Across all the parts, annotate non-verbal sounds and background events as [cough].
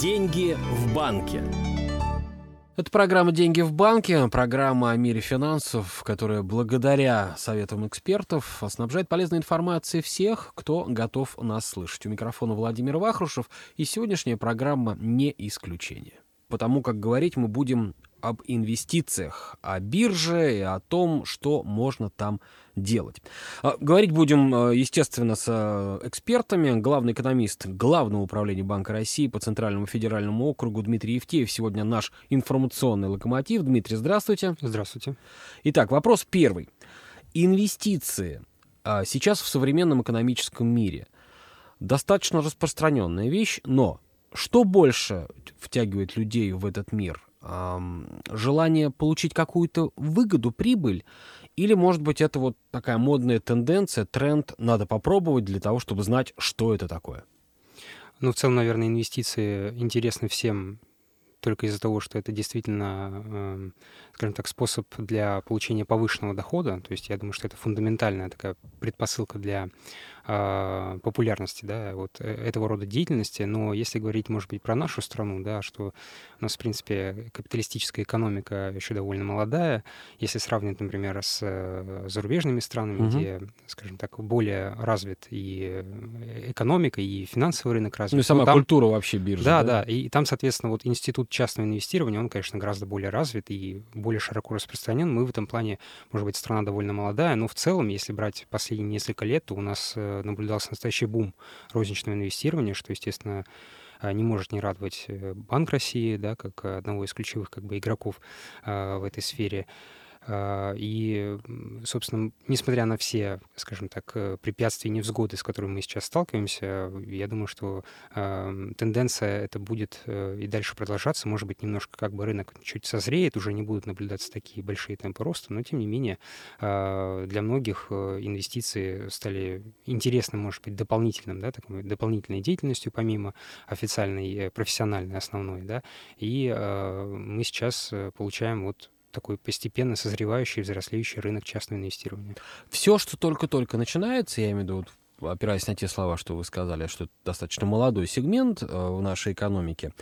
Деньги в банке. Это программа «Деньги в банке», программа о мире финансов, которая благодаря советам экспертов снабжает полезной информацией всех, кто готов нас слышать. У микрофона Владимир Вахрушев, и сегодняшняя программа не исключение. Потому как говорить мы будем об инвестициях, о бирже и о том, что можно там делать. А, говорить будем, э, естественно, с э, экспертами. Главный экономист Главного управления Банка России по Центральному федеральному округу Дмитрий Евтеев. Сегодня наш информационный локомотив. Дмитрий, здравствуйте. Здравствуйте. Итак, вопрос первый. Инвестиции а, сейчас в современном экономическом мире достаточно распространенная вещь, но что больше втягивает людей в этот мир? желание получить какую-то выгоду, прибыль, или, может быть, это вот такая модная тенденция, тренд, надо попробовать для того, чтобы знать, что это такое? Ну, в целом, наверное, инвестиции интересны всем только из-за того, что это действительно, эм, скажем так, способ для получения повышенного дохода. То есть я думаю, что это фундаментальная такая предпосылка для популярности да, вот э, этого рода деятельности. Но если говорить, может быть, про нашу страну, да, что у нас, в принципе, капиталистическая экономика еще довольно молодая, если сравнивать, например, с э, зарубежными странами, угу. где, скажем так, более развит и э, экономика, и финансовый рынок развит. Ну и сама там, культура вообще биржи. Да, да, да. И там, соответственно, вот институт частного инвестирования, он, конечно, гораздо более развит и более широко распространен. Мы в этом плане, может быть, страна довольно молодая, но в целом, если брать последние несколько лет, то у нас наблюдался настоящий бум розничного инвестирования, что, естественно, а, не может не радовать э, Банк России, да, как одного из ключевых как бы, игроков в этой сфере. А, и, собственно, несмотря на все, скажем так, э, препятствия и невзгоды, с которыми мы сейчас сталкиваемся, я думаю, что тенденция это будет э, и дальше продолжаться. Может быть, немножко как бы рынок чуть созреет, уже не будут наблюдаться такие большие темпы роста, но, тем не менее, а, для многих э, инвестиции стали интересным, может быть, дополнительным, да, такой дополнительной деятельностью, помимо официальной, профессиональной, основной, да, и мы сейчас получаем вот такой постепенно созревающий, взрослеющий рынок частного инвестирования. Все, что только-только начинается, я имею в виду, опираясь на те слова, что вы сказали, что это достаточно молодой сегмент э, в нашей экономике,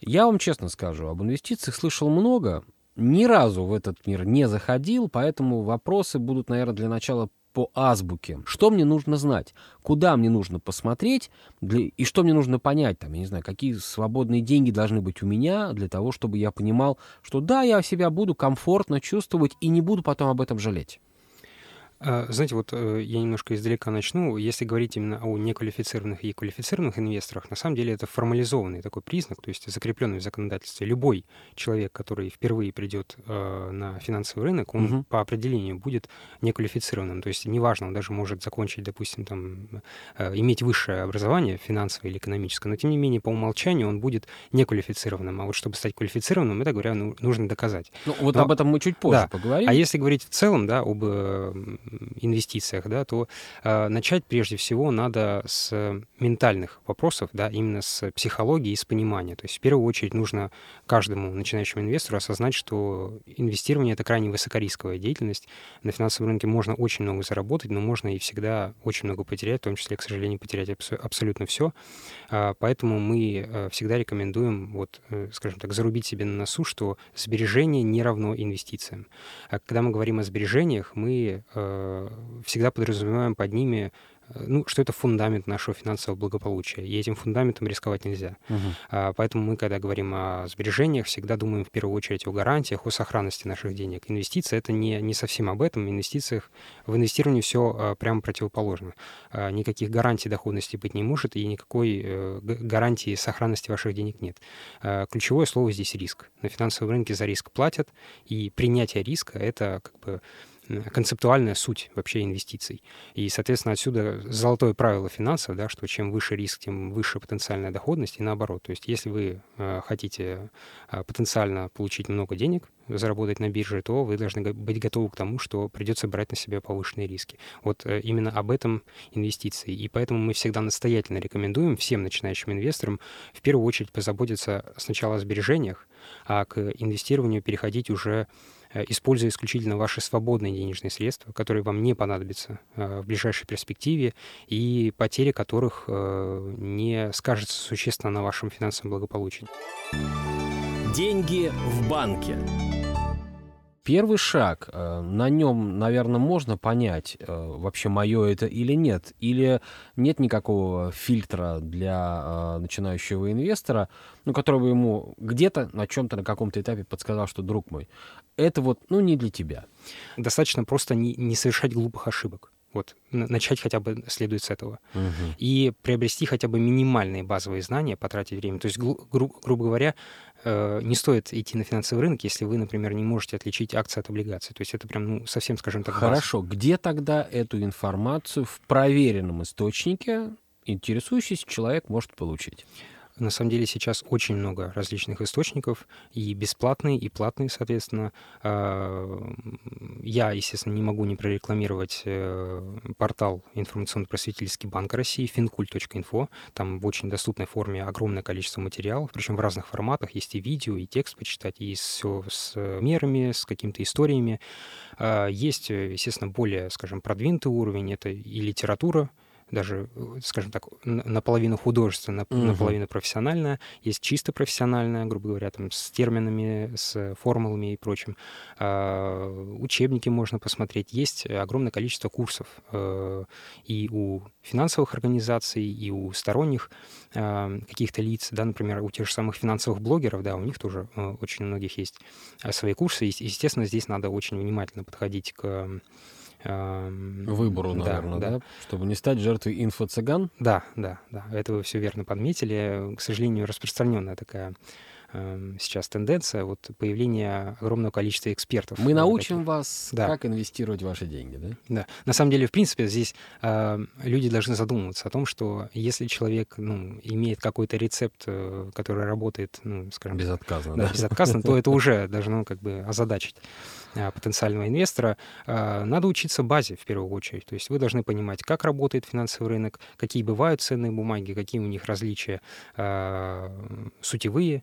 я вам честно скажу, об инвестициях слышал много, ни разу в этот мир не заходил, поэтому вопросы будут, наверное, для начала по азбуке. Что мне нужно знать? Куда мне нужно посмотреть? Для... И что мне нужно понять? Там, я не знаю, какие свободные деньги должны быть у меня для того, чтобы я понимал, что да, я себя буду комфортно чувствовать и не буду потом об этом жалеть. А, знаете, вот э, я немножко издалека начну. Если говорить именно о неквалифицированных и квалифицированных инвесторах, на самом деле это формализованный такой признак, то есть закрепленный в законодательстве. Любой человек, который впервые придет э, на финансовый рынок, он угу. по определению будет неквалифицированным. То есть неважно, он даже может закончить, допустим, там, э, иметь высшее образование финансовое или экономическое, но тем не менее по умолчанию он будет неквалифицированным. А вот чтобы стать квалифицированным, это, говоря, ну, нужно доказать. Ну, вот но, об этом мы чуть позже да. поговорим. А если говорить в целом, да, об инвестициях, да, то э, начать прежде всего надо с ментальных вопросов, да, именно с психологии и с понимания. То есть в первую очередь нужно каждому начинающему инвестору осознать, что инвестирование — это крайне высокорисковая деятельность. На финансовом рынке можно очень много заработать, но можно и всегда очень много потерять, в том числе, к сожалению, потерять абс- абсолютно все. А, поэтому мы э, всегда рекомендуем, вот, э, скажем так, зарубить себе на носу, что сбережение не равно инвестициям. А когда мы говорим о сбережениях, мы э, всегда подразумеваем под ними Э, ну, что это фундамент нашего финансового благополучия, и этим фундаментом рисковать нельзя. Угу. А, поэтому мы, когда говорим о сбережениях, всегда думаем в первую очередь о гарантиях, о сохранности наших денег. Инвестиции — это не, не совсем об этом. В инвестициях, в инвестировании все а, прямо противоположно. А, никаких гарантий доходности быть не может, и никакой а, гарантии сохранности ваших денег нет. А, ключевое слово здесь — риск. На финансовом рынке за риск платят, и принятие риска — это как бы концептуальная суть вообще инвестиций. И, соответственно, отсюда золотое правило финансов, да, что чем выше риск, тем выше потенциальная доходность, и наоборот. То есть если вы э, хотите э, потенциально получить много денег, заработать на бирже, то вы должны быть готовы к тому, что придется брать на себя повышенные риски. Вот э, именно об этом инвестиции. И поэтому мы всегда настоятельно рекомендуем всем начинающим инвесторам в первую очередь позаботиться сначала о сбережениях, а к инвестированию переходить уже используя исключительно ваши свободные денежные средства, которые вам не понадобятся в ближайшей перспективе и потери которых не скажется существенно на вашем финансовом благополучии. Деньги в банке. Первый шаг, э, на нем, наверное, можно понять, э, вообще мое это или нет. Или нет никакого фильтра для э, начинающего инвестора, ну, который бы ему где-то на чем-то, на каком-то этапе подсказал, что, друг мой, это вот, ну, не для тебя. Достаточно просто не, не совершать глупых ошибок. Вот, начать хотя бы следует с этого. Угу. И приобрести хотя бы минимальные базовые знания, потратить время. То есть, гру- гру- грубо говоря, э, не стоит идти на финансовый рынок, если вы, например, не можете отличить акции от облигаций. То есть это прям ну, совсем, скажем так, Хорошо. База. Где тогда эту информацию в проверенном источнике интересующийся человек может получить? На самом деле сейчас очень много различных источников, и бесплатные, и платные, соответственно. А, я, естественно, не могу не прорекламировать э, портал информационно-просветительский банк России, fincult.info. Там в очень доступной форме огромное количество материалов, причем в разных форматах. Есть и видео, и текст почитать, и все с мерами, с какими-то историями. А, есть, естественно, более, скажем, продвинутый уровень. Это и литература, даже, э, скажем так, наполовину художественная, угу. наполовину профессиональная, есть чисто профессиональная, грубо говоря, там с терминами, с формулами и прочим. А, учебники можно посмотреть. Есть огромное количество курсов э, и у финансовых организаций, и у сторонних а, каких-то лиц, да, например, у тех же самых финансовых блогеров, да, у них тоже э, очень у многих есть свои курсы. И, естественно, здесь надо очень внимательно подходить к Выбору, наверное, да, да? Чтобы не стать жертвой инфо-цыган? Да, да, да. Это вы все верно подметили. К сожалению, распространенная такая сейчас тенденция вот появления огромного количества экспертов. Мы научим таких. вас, да. как инвестировать ваши деньги, да? Да. На самом деле, в принципе, здесь э, люди должны задумываться о том, что если человек ну, имеет какой-то рецепт, э, который работает, ну, скажем, безотказно, да, да? безотказно, то [laughs] это уже должно как бы озадачить э, потенциального инвестора. Э, надо учиться базе в первую очередь. То есть вы должны понимать, как работает финансовый рынок, какие бывают ценные бумаги, какие у них различия сутевые,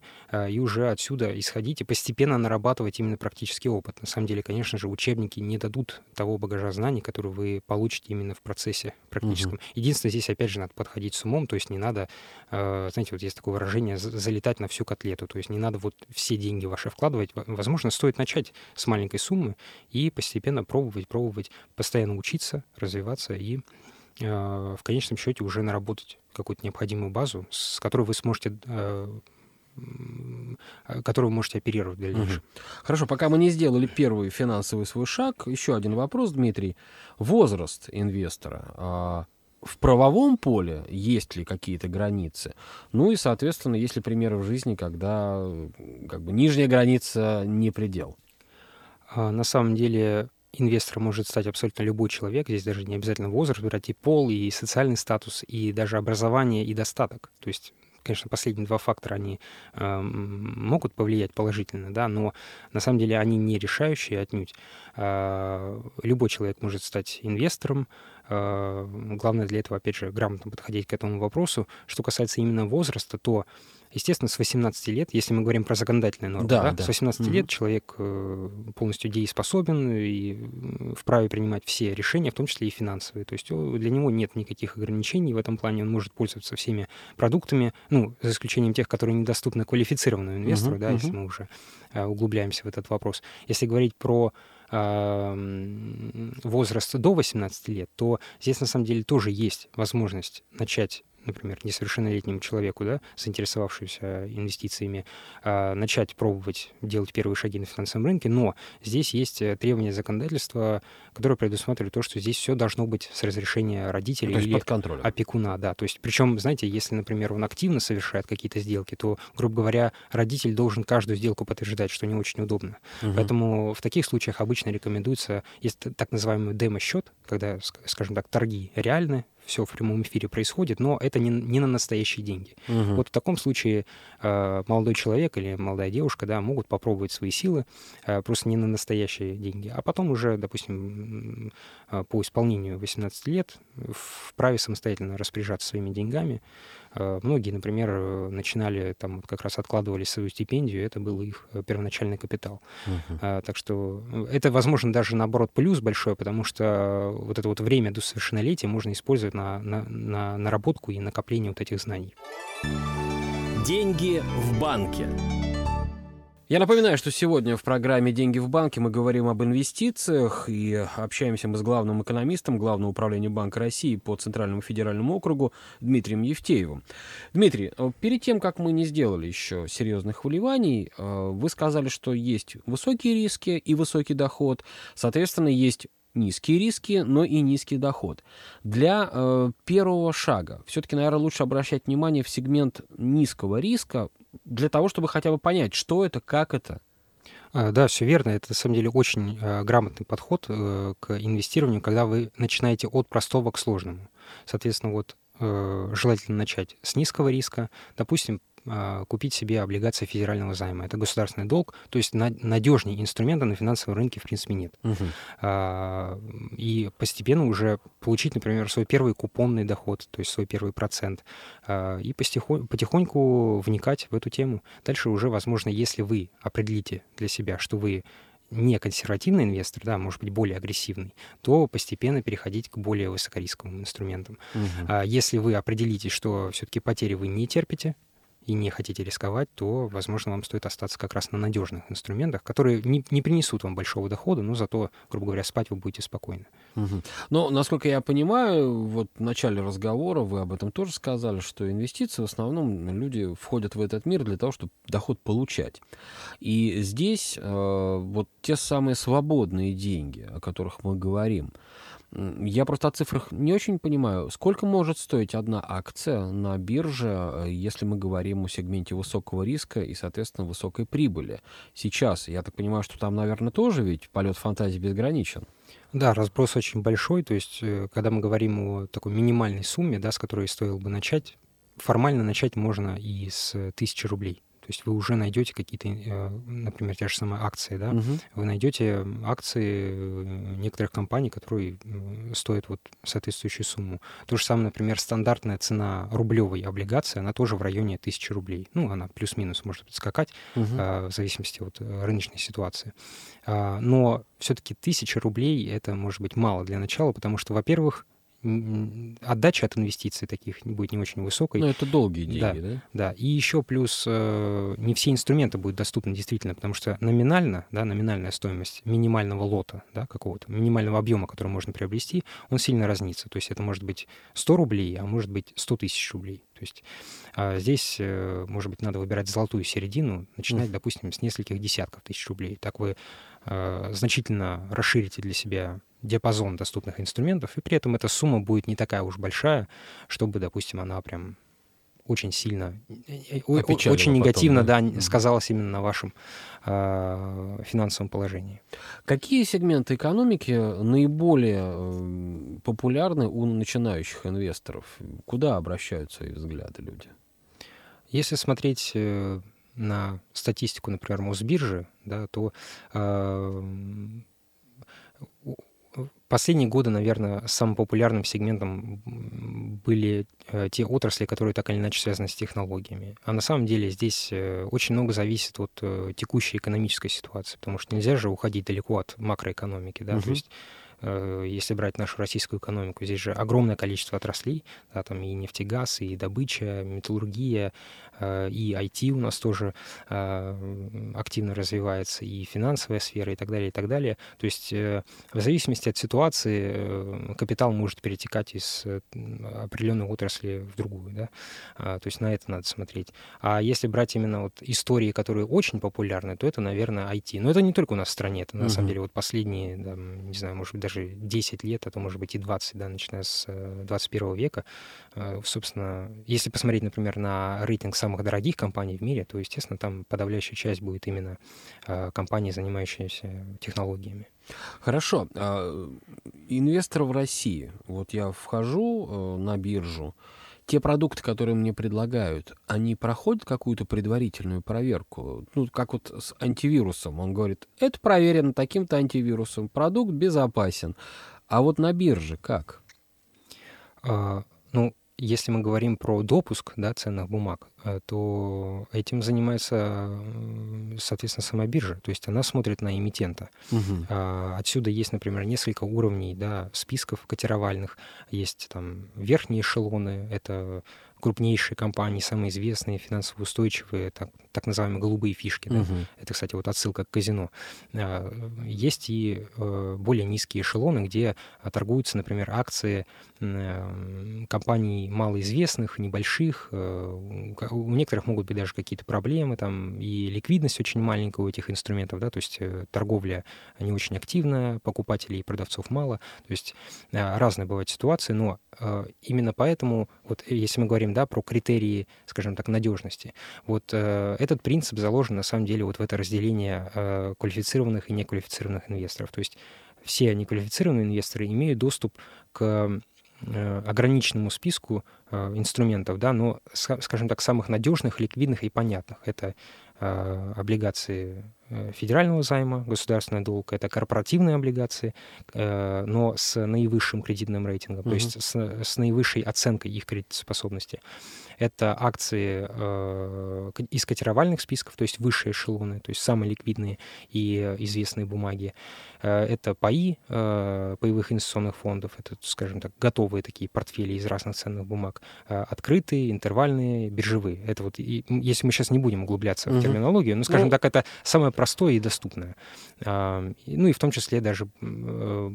и уже отсюда исходить и постепенно нарабатывать именно практический опыт. На самом деле, конечно же, учебники не дадут того багажа знаний, который вы получите именно в процессе практическом. Угу. Единственное, здесь опять же надо подходить с умом, то есть не надо, э, знаете, вот есть такое выражение, залетать на всю котлету, то есть не надо вот все деньги ваши вкладывать. Возможно, стоит начать с маленькой суммы и постепенно пробовать, пробовать, постоянно учиться, развиваться и э, в конечном счете уже наработать какую-то необходимую базу, с которой вы сможете которую вы можете оперировать в дальнейшем. Угу. Хорошо, пока мы не сделали первый финансовый свой шаг, еще один вопрос, Дмитрий. Возраст инвестора. А, в правовом поле есть ли какие-то границы? Ну и, соответственно, есть ли примеры в жизни, когда как бы, нижняя граница не предел? А, на самом деле инвестором может стать абсолютно любой человек. Здесь даже не обязательно возраст, брать и пол, и социальный статус, и даже образование, и достаток. То есть конечно, последние два фактора, они э, могут повлиять положительно, да, но на самом деле они не решающие отнюдь. Э, любой человек может стать инвестором. Э, главное для этого, опять же, грамотно подходить к этому вопросу. Что касается именно возраста, то Естественно, с 18 лет, если мы говорим про законодательные нормы, да, да, да. с 18 угу. лет человек э, полностью дееспособен и вправе принимать все решения, в том числе и финансовые. То есть для него нет никаких ограничений в этом плане, он может пользоваться всеми продуктами, ну, за исключением тех, которые недоступны квалифицированному инвестору, угу, да, угу. если мы уже э, углубляемся в этот вопрос. Если говорить про возраст до 18 лет, то здесь на самом деле тоже есть возможность начать например, несовершеннолетнему человеку, да, заинтересовавшемуся инвестициями, а, начать пробовать делать первые шаги на финансовом рынке, но здесь есть э, требования законодательства, которое предусматривает то, что здесь все должно быть с разрешения родителей или под контролем. опекуна, да, то есть причем, знаете, если, например, он активно совершает какие-то сделки, то, грубо говоря, родитель должен каждую сделку подтверждать, что не очень удобно. Угу. Поэтому в таких случаях обычно рекомендуется, есть так называемый демо-счет, когда, скажем так, торги реальны, все в прямом эфире происходит, но это не, не на настоящие деньги. Угу. Вот в таком случае э, молодой человек или молодая девушка, да, могут попробовать свои силы э, просто не на настоящие деньги, а потом уже, допустим, э, по исполнению 18 лет вправе самостоятельно распоряжаться своими деньгами, многие, например, э, начинали там как раз откладывали свою стипендию, это был их э, первоначальный капитал. Uh-huh. Так что это, возможно, даже наоборот плюс большой, потому что вот это вот время до совершеннолетия можно использовать на, на, на наработку и накопление вот этих знаний. Деньги в банке. Я напоминаю, что сегодня в программе «Деньги в банке» мы говорим об инвестициях и общаемся мы с главным экономистом Главного управления Банка России по Центральному федеральному округу Дмитрием Евтеевым. Дмитрий, э, перед тем, как мы не сделали еще серьезных вливаний, э, вы сказали, что есть высокие риски и высокий доход. Соответственно, есть низкие риски, но и низкий доход. Для э, первого шага все-таки, наверное, лучше обращать внимание в сегмент низкого риска для того, чтобы хотя бы понять, что это, как это. А, да, все верно. Это на самом деле очень э, грамотный подход э, к инвестированию, когда вы начинаете от простого к сложному. Соответственно, вот э, желательно начать с низкого риска. Допустим, а, купить себе облигации федерального займа. Это государственный долг, то есть надежнее инструмента на финансовом рынке в принципе нет. Угу. И постепенно уже получить, например, свой первый купонный доход, то есть свой первый процент, а, и потихоньку вникать в эту тему. Дальше уже, возможно, если вы определите для себя, что вы не консервативный инвестор, да, может быть, более агрессивный, то постепенно переходить к более высокорисковым инструментам. Угу. А если вы определите, что все-таки потери вы не терпите, и не хотите рисковать, то, возможно, вам стоит остаться как раз на надежных инструментах, которые не, не принесут вам большого дохода, но зато, грубо говоря, спать вы будете спокойно. Угу. Но, насколько я понимаю, вот в начале разговора вы об этом тоже сказали, что инвестиции в основном люди входят в этот мир для того, чтобы доход получать. И здесь э, вот те самые свободные деньги, о которых мы говорим, я просто о цифрах не очень понимаю. Сколько может стоить одна акция на бирже, э, если мы говорим о сегменте высокого риска и, соответственно, высокой прибыли? Сейчас, я так понимаю, что там, наверное, тоже ведь полет фантазии безграничен. Да, разброс очень большой. То есть, э, когда мы говорим о такой минимальной сумме, да, с которой стоило бы начать, формально начать можно и с тысячи рублей. То есть вы уже найдете какие-то, э, например, те же самые акции, да, угу. вы найдете акции э, некоторых компаний, которые стоят вот соответствующую сумму. То же самое, например, стандартная цена рублевой облигации, она тоже в районе 1000 рублей. Ну, она плюс-минус может скакать угу. в зависимости от рыночной ситуации. А, но все-таки 1000 рублей это может быть мало для начала, потому что, во-первых, отдача от инвестиций таких будет не очень высокой. Но это долгие деньги, да? Да, да. и еще плюс э, не все инструменты будут доступны действительно, потому что номинально, да, номинальная стоимость минимального лота, да, какого-то, минимального объема, который можно приобрести, он сильно разнится. То есть это может быть 100 рублей, а может быть 100 тысяч рублей. То есть а здесь, э, может быть, надо выбирать золотую середину, начинать, mm. допустим, с нескольких десятков тысяч рублей. Так вы э, значительно расширите для себя диапазон доступных инструментов, и при этом эта сумма будет не такая уж большая, чтобы, допустим, она прям очень сильно, э, очень негативно потом, да? да, сказалась именно на вашем э, финансовом положении. Какие сегменты экономики наиболее популярны у начинающих инвесторов? Куда обращают свои взгляды люди? Если смотреть э, на статистику, например, Мосбиржи, да, то э, Последние годы, наверное, самым популярным сегментом были э, те отрасли, которые так или иначе связаны с технологиями. А на самом деле здесь э, очень много зависит от э, текущей экономической ситуации, потому что нельзя же уходить далеко от макроэкономики, да, угу. то есть если брать нашу российскую экономику, здесь же огромное количество отраслей, да, там и нефтегаз, и добыча, металлургия, э, и IT у нас тоже э, активно развивается, и финансовая сфера, и так далее, и так далее. То есть в зависимости от ситуации капитал может перетекать из определенной отрасли в другую, да, а, то есть на это надо смотреть. А если брать именно вот истории, которые очень популярны, то это, наверное, IT. Но это не только у нас в стране, это на uh-huh. самом деле вот последние, да, не знаю, может быть, даже даже 10 лет, а то, может быть, и 20, да, начиная с 21 века. Собственно, если посмотреть, например, на рейтинг самых дорогих компаний в мире, то, естественно, там подавляющая часть будет именно компании, занимающиеся технологиями. Хорошо. А, инвестор в России. Вот я вхожу на биржу, те продукты, которые мне предлагают, они проходят какую-то предварительную проверку? Ну, как вот с антивирусом. Он говорит, это проверено таким-то антивирусом, продукт безопасен. А вот на бирже как? А, ну, если мы говорим про допуск да, ценных бумаг, э, то этим занимается, соответственно, сама биржа. То есть она смотрит на эмитента. Угу. Отсюда есть, например, несколько уровней да, списков котировальных. Есть там верхние эшелоны, это крупнейшие компании, самые известные, финансово устойчивые, так, так называемые голубые фишки. Да? Угу. Это, кстати, вот отсылка к казино. А, есть и э, более низкие эшелоны, где торгуются, например, акции э, компаний малоизвестных, небольших. Э, у некоторых могут быть даже какие-то проблемы, там и ликвидность очень маленькая у этих инструментов, да, то есть торговля не очень активная, покупателей и продавцов мало. То есть разные бывают ситуации, но именно поэтому, вот если мы говорим да, про критерии, скажем так, надежности. Вот э, этот принцип заложен на самом деле вот в это разделение э, квалифицированных и неквалифицированных инвесторов. То есть все неквалифицированные инвесторы имеют доступ к э, ограниченному списку э, инструментов, да, но, скажем так, самых надежных, ликвидных и понятных. Это э, облигации Э, федерального займа, государственный долг, это корпоративные облигации, э, но с наивысшим кредитным рейтингом, угу. то есть с, с наивысшей оценкой их кредитоспособности. Это акции э, из котировальных списков, то есть высшие эшелоны, то есть самые ликвидные и известные бумаги. Это паи паевых инвестиционных фондов, это, скажем так, готовые такие портфели из разных ценных бумаг, открытые, интервальные, биржевые. Это вот, если мы сейчас не будем углубляться угу. в терминологию, ну, скажем ну, так, это самое простое и доступное. Ну и в том числе даже э,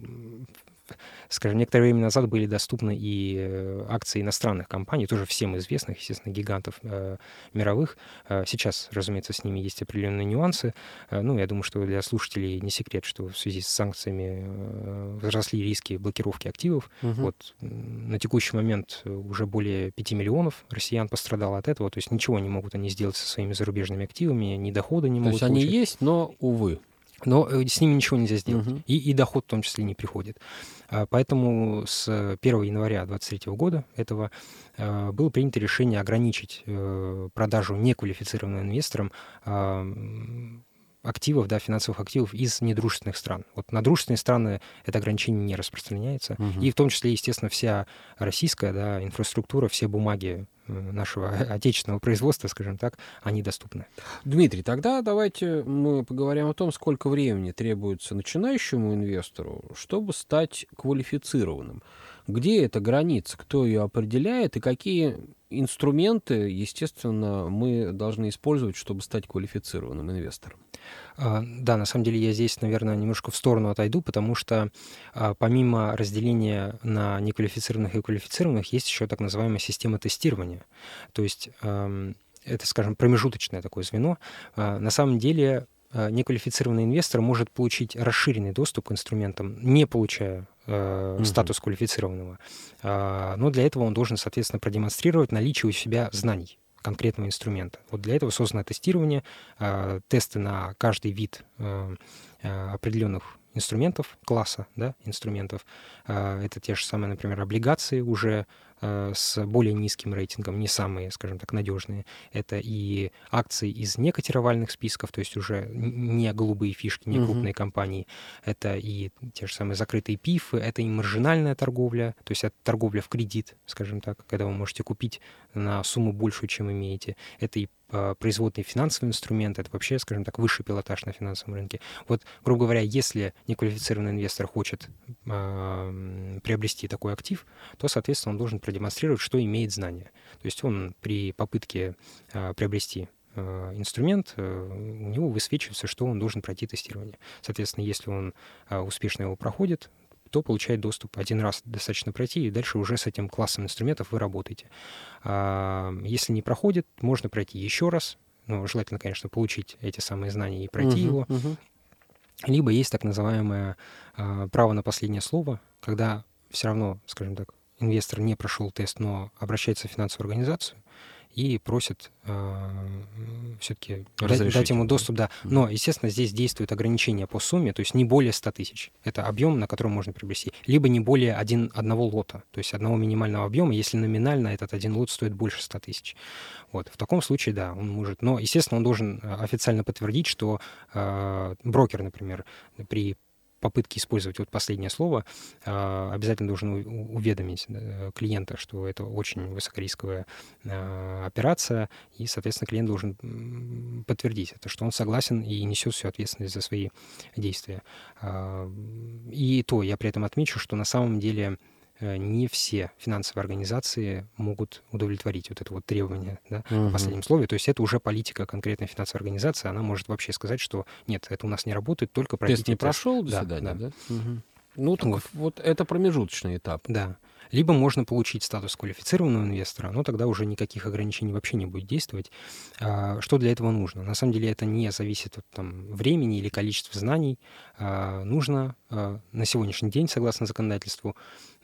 скажем, некоторое время назад были доступны и э, акции иностранных компаний, тоже всем известных, естественно, гигантов э, мировых. Э, сейчас, разумеется, с ними есть определенные нюансы. Э, ну, я думаю, что для слушателей не секрет, что в связи с санкциями возросли риски блокировки активов. Угу. Вот на текущий момент уже более 5 миллионов россиян пострадало от этого, то есть ничего не могут они сделать со своими зарубежными активами, ни дохода не то могут То есть получить. они есть, но, увы. Но э, с ними ничего нельзя сделать. Угу. И, и доход в том числе не приходит. А, поэтому с 1 января 2023 года этого а, было принято решение ограничить э, продажу неквалифицированным инвесторам а, активов, да, финансовых активов из недружественных стран. Вот на дружественные страны это ограничение не распространяется. Угу. И в том числе, естественно, вся российская да, инфраструктура, все бумаги нашего [laughs] отечественного производства, скажем так, они доступны. Дмитрий, тогда давайте мы поговорим о том, сколько времени требуется начинающему инвестору, чтобы стать квалифицированным. Где эта граница, кто ее определяет и какие инструменты, естественно, мы должны использовать, чтобы стать квалифицированным инвестором? А, да, на самом деле я здесь, наверное, немножко в сторону отойду, потому что а, помимо разделения на неквалифицированных и квалифицированных есть еще так называемая система тестирования. То есть это, скажем, промежуточное такое звено. А, на самом деле неквалифицированный инвестор может получить расширенный доступ к инструментам, не получая э, статус квалифицированного. Но для этого он должен, соответственно, продемонстрировать наличие у себя знаний конкретного инструмента. Вот для этого создано тестирование, э, тесты на каждый вид э, э, определенных инструментов, класса да, инструментов. Это те же самые, например, облигации уже с более низким рейтингом, не самые, скажем так, надежные. Это и акции из некотировальных списков, то есть уже не голубые фишки, не крупные uh-huh. компании. Это и те же самые закрытые пифы, это и маржинальная торговля, то есть это торговля в кредит, скажем так, когда вы можете купить на сумму большую, чем имеете. Это и производные финансовые инструменты, это вообще, скажем так, высший пилотаж на финансовом рынке. Вот, грубо говоря, если неквалифицированный инвестор хочет э, приобрести такой актив, то, соответственно, он должен продемонстрировать, что имеет знания. То есть он при попытке э, приобрести инструмент, у него высвечивается, что он должен пройти тестирование. Соответственно, если он успешно его проходит, то получает доступ. Один раз достаточно пройти, и дальше уже с этим классом инструментов вы работаете. А, если не проходит, можно пройти еще раз. Ну, желательно, конечно, получить эти самые знания и пройти uh-huh, его. Uh-huh. Либо есть так называемое э, право на последнее слово, когда все равно, скажем так, инвестор не прошел тест, но обращается в финансовую организацию, и просят э, все-таки дать, дать ему доступ, да. Но, естественно, здесь действует ограничение по сумме, то есть не более 100 тысяч. Это объем, на котором можно приобрести. Либо не более один, одного лота, то есть одного минимального объема, если номинально этот один лот стоит больше 100 тысяч. Вот. В таком случае, да, он может. Но, естественно, он должен э, официально подтвердить, что э, брокер, например, при попытки использовать вот последнее слово, а, обязательно должен уведомить клиента, что это очень высокорисковая а, операция, и, соответственно, клиент должен подтвердить это, что он согласен и несет всю ответственность за свои действия. А, и то я при этом отмечу, что на самом деле Э, не все финансовые организации могут удовлетворить вот это вот требование да, угу. в последнем слове. То есть это уже политика конкретной финансовой организации. Она может вообще сказать, что нет, это у нас не работает, только пройдите тест. не прошел, до да, свидания, да? да? Угу. Ну, так вот. вот это промежуточный этап. Да. Либо можно получить статус квалифицированного инвестора, но тогда уже никаких ограничений вообще не будет действовать. А, что для этого нужно? На самом деле это не зависит от там, времени или количества знаний. А, нужно а, на сегодняшний день, согласно законодательству,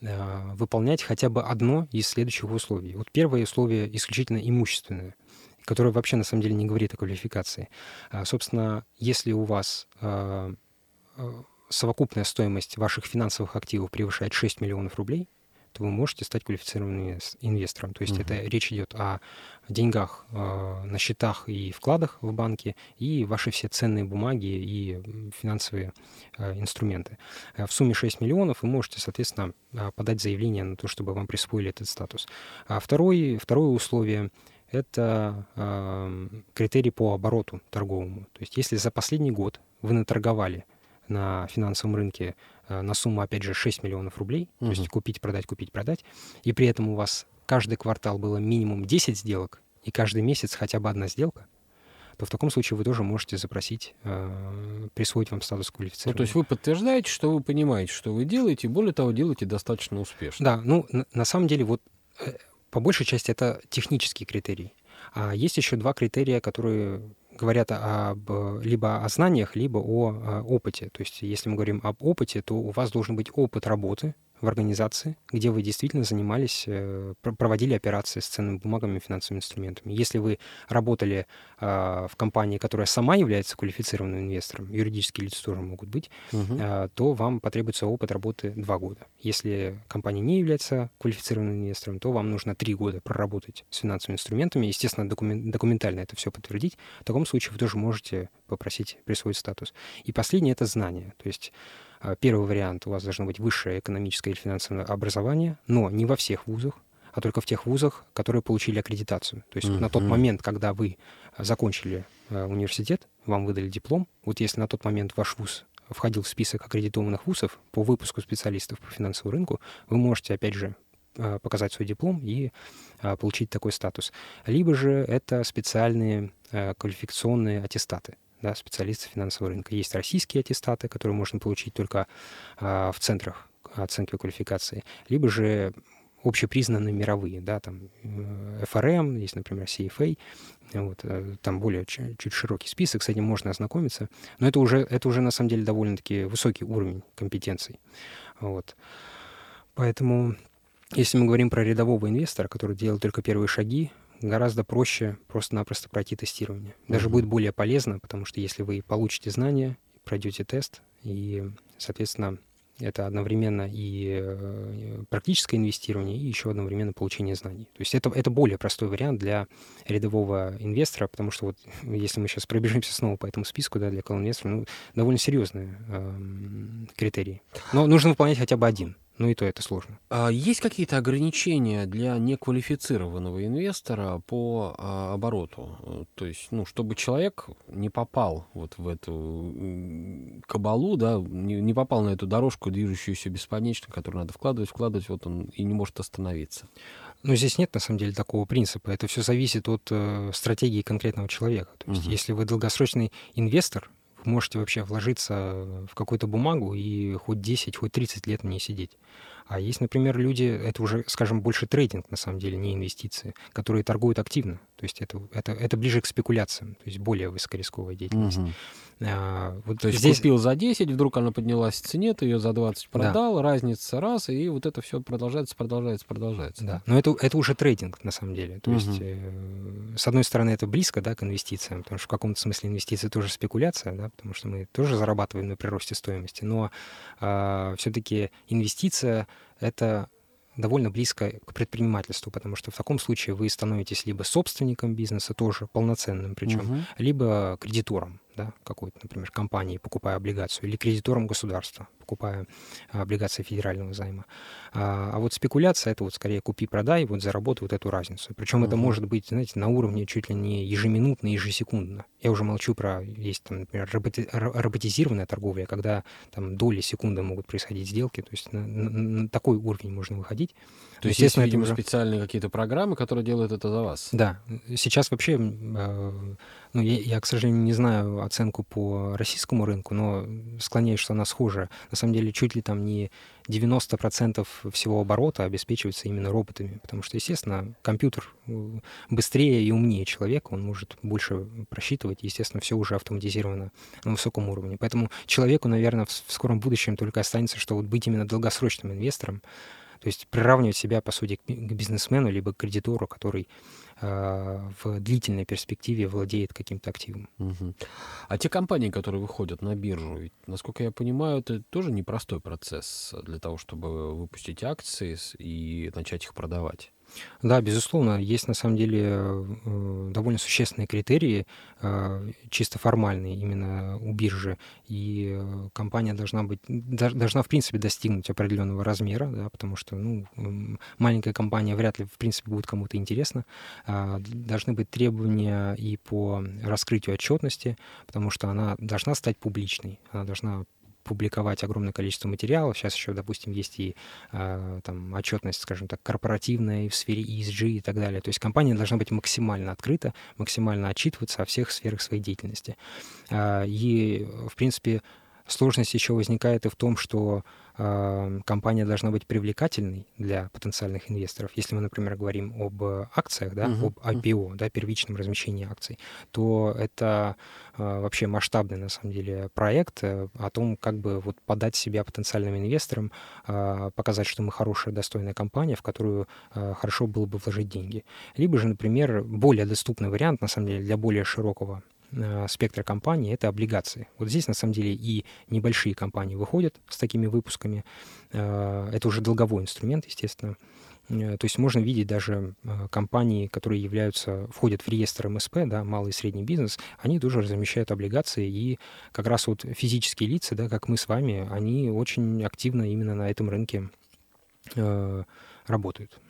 выполнять хотя бы одно из следующих условий. Вот первое условие исключительно имущественное которое вообще на самом деле не говорит о квалификации. А, собственно, если у вас а, совокупная стоимость ваших финансовых активов превышает 6 миллионов рублей, то вы можете стать квалифицированным инвестором. То есть uh-huh. это речь идет о деньгах э, на счетах и вкладах в банке, и ваши все ценные бумаги и финансовые э, инструменты. Э, в сумме 6 миллионов вы можете, соответственно, э, подать заявление на то, чтобы вам присвоили этот статус. А второй, второе условие это э, критерий по обороту торговому. То есть если за последний год вы наторговали на финансовом рынке Э, на сумму, опять же, 6 миллионов рублей, угу. то есть купить, продать, купить, продать, и при этом у вас каждый квартал было минимум 10 сделок, и каждый месяц хотя бы одна сделка, то в таком случае вы тоже можете запросить, э, присвоить вам статус квалифицированного. Ну, то есть вы подтверждаете, что вы понимаете, что вы делаете, и более того, делаете достаточно успешно. Да, ну, на, на самом деле, вот э, по большей части это технический критерий. А есть еще два критерия, которые говорят об, либо о знаниях, либо о, о опыте. То есть если мы говорим об опыте, то у вас должен быть опыт работы в организации, где вы действительно занимались, э, проводили операции с ценными бумагами и финансовыми инструментами. Если вы работали а, в компании, которая сама является квалифицированным инвестором, юридические лица тоже могут быть, угу. то вам потребуется опыт работы два года. Если компания не является квалифицированным инвестором, то вам нужно три года проработать с финансовыми инструментами, естественно, документально это все подтвердить. В таком случае вы тоже можете попросить присвоить статус. И последнее — это знание. То есть первый вариант, у вас должно быть высшее экономическое или финансовое образование, но не во всех вузах, а только в тех вузах, которые получили аккредитацию. То есть mm-hmm. на тот момент, когда вы а, закончили а, университет, вам выдали диплом, вот если на тот момент ваш вуз входил в список аккредитованных вузов по выпуску специалистов по финансовому рынку, вы можете, опять же, показать свой диплом и получить такой статус. Либо же это специальные квалификационные аттестаты да, специалисты финансового рынка. Есть российские аттестаты, которые можно получить только а, в центрах оценки квалификации, либо же общепризнанные мировые, да, там FRM, есть, например, CFA, вот, э, там более чуть, широкий список, с этим можно ознакомиться, но это уже, это уже на самом деле довольно-таки высокий уровень компетенций. Вот. Поэтому, если мы говорим про рядового инвестора, который делает только первые шаги, гораздо проще просто-напросто пройти тестирование. Даже mm-hmm. будет более полезно, потому что если вы получите знания, пройдете тест, и, соответственно, это одновременно и э, практическое инвестирование, и еще одновременно получение знаний. То есть это, это более простой вариант для рядового инвестора, потому что вот [laughs] если мы сейчас пробежимся снова по этому списку, да, для колл-инвестора, ну, довольно серьезные э, критерии. Но нужно выполнять хотя бы один. Ну и то это сложно. А есть какие-то ограничения для неквалифицированного инвестора по а, обороту? То есть, ну, чтобы человек не попал вот в эту кабалу, да, не, не попал на эту дорожку, движущуюся бесконечно, которую надо вкладывать, вкладывать, вот он и не может остановиться. Но здесь нет, на самом деле, такого принципа. Это все зависит от э, стратегии конкретного человека. То есть, угу. если вы долгосрочный инвестор, можете вообще вложиться в какую-то бумагу и хоть 10, хоть 30 лет в ней сидеть. А есть, например, люди, это уже, скажем, больше трейдинг, на самом деле, не инвестиции, которые торгуют активно. То есть это, это, это ближе к спекуляциям, то есть более высокорисковая деятельность. Угу. А, вот то есть здесь... купил за 10, вдруг она поднялась в цене, ты ее за 20 продал, да. разница раз, и вот это все продолжается, продолжается, продолжается. Да, но это, это уже трейдинг, на самом деле. То угу. есть, э, с одной стороны, это близко да, к инвестициям, потому что в каком-то смысле инвестиции тоже спекуляция, да, потому что мы тоже зарабатываем на приросте стоимости, но э, все-таки инвестиция — это довольно близко к предпринимательству, потому что в таком случае вы становитесь либо собственником бизнеса, тоже полноценным причем, угу. либо кредитором да, какой-то, например, компании, покупая облигацию, или кредитором государства, покупая облигации федерального займа. А, а вот спекуляция — это вот скорее купи-продай, вот заработай вот эту разницу. Причем uh-huh. это может быть, знаете, на уровне чуть ли не ежеминутно, ежесекундно. Я уже молчу про, есть там, например, роботи- роботизированная торговля, когда там доли секунды могут происходить сделки, то есть на, на, на такой уровень можно выходить. То есть есть, видимо, уже... специальные какие-то программы, которые делают это за вас? Да. Сейчас вообще, э, ну, я, я, к сожалению, не знаю оценку по российскому рынку, но склоняюсь, что она схожа. На самом деле, чуть ли там не 90% всего оборота обеспечивается именно роботами, потому что, естественно, компьютер э, быстрее и умнее человека, он может больше просчитывать, естественно, все уже автоматизировано на высоком уровне. Поэтому человеку, наверное, в скором будущем только останется, что вот быть именно долгосрочным инвестором, то есть приравнивать себя, по сути, к бизнесмену либо к кредитору, который в длительной перспективе владеет каким-то активом. Угу. А те компании, которые выходят на биржу, ведь, насколько я понимаю, это тоже непростой процесс для того, чтобы выпустить акции и начать их продавать. Да, безусловно, есть на самом деле э, довольно существенные критерии, э, чисто формальные именно у биржи, и э, компания должна быть, должна в принципе достигнуть определенного размера, да, потому что ну, маленькая компания вряд ли в принципе будет кому-то интересна. Должны быть требования и по раскрытию отчетности, потому что она должна стать публичной, она должна публиковать огромное количество материалов. Сейчас еще, допустим, есть и э, там отчетность, скажем так, корпоративная в сфере ESG и так далее. То есть компания должна быть максимально открыта, максимально отчитываться о всех сферах своей деятельности. Э, и, в принципе, Сложность еще возникает и в том, что э, компания должна быть привлекательной для потенциальных инвесторов. Если мы, например, говорим об акциях, да, uh-huh. об IPO, да, первичном размещении акций, то это э, вообще масштабный, на самом деле, проект э, о том, как бы вот подать себя потенциальным инвесторам, э, показать, что мы хорошая, достойная компания, в которую э, хорошо было бы вложить деньги. Либо же, например, более доступный вариант, на самом деле, для более широкого спектра компаний — это облигации. Вот здесь, на самом деле, и небольшие компании выходят с такими выпусками. Э, это уже долговой инструмент, естественно. Э, то есть можно видеть даже компании, которые являются, входят в реестр МСП, да, малый и средний бизнес, они тоже размещают облигации, и как раз вот физические лица, да, как мы с вами, они очень активно именно на этом рынке э, работают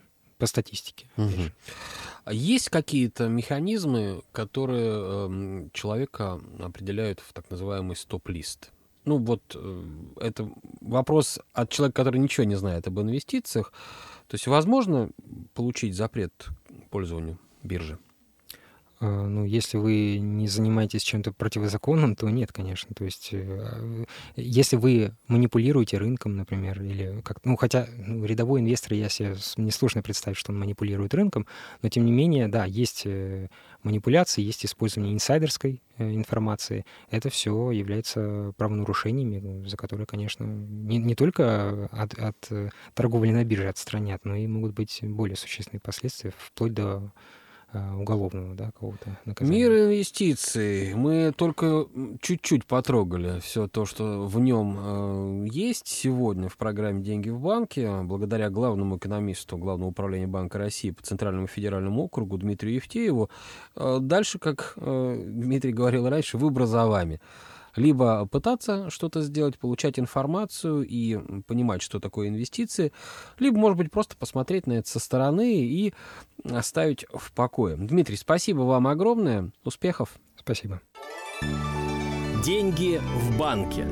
по статистике. Угу. Есть какие-то механизмы, которые э, человека определяют в так называемый стоп-лист? Ну вот э, это вопрос от человека, который ничего не знает об инвестициях. То есть возможно получить запрет пользованию биржи? А, ну, если вы не занимаетесь чем-то противозаконным, то нет, конечно. То есть, э, если вы манипулируете рынком, например, или как, ну, хотя ну, рядовой инвестор, я себе мне сложно представить, что он манипулирует рынком, но тем не менее, да, есть э, манипуляции, есть использование инсайдерской э, информации. Это все является правонарушениями, за которые, конечно, не, не только от, от торговли на бирже отстранят, но и могут быть более существенные последствия, вплоть до уголовного да, какого-то наказания. Мир инвестиций. Мы только чуть-чуть потрогали все то, что в нем э, есть сегодня в программе «Деньги в банке», благодаря главному экономисту Главного управления Банка России по Центральному федеральному округу Дмитрию Евтееву. Э, дальше, как э, Дмитрий говорил раньше, выбор за вами либо пытаться что-то сделать, получать информацию и понимать, что такое инвестиции, либо, может быть, просто посмотреть на это со стороны и оставить в покое. Дмитрий, спасибо вам огромное. Успехов. Спасибо. Деньги в банке.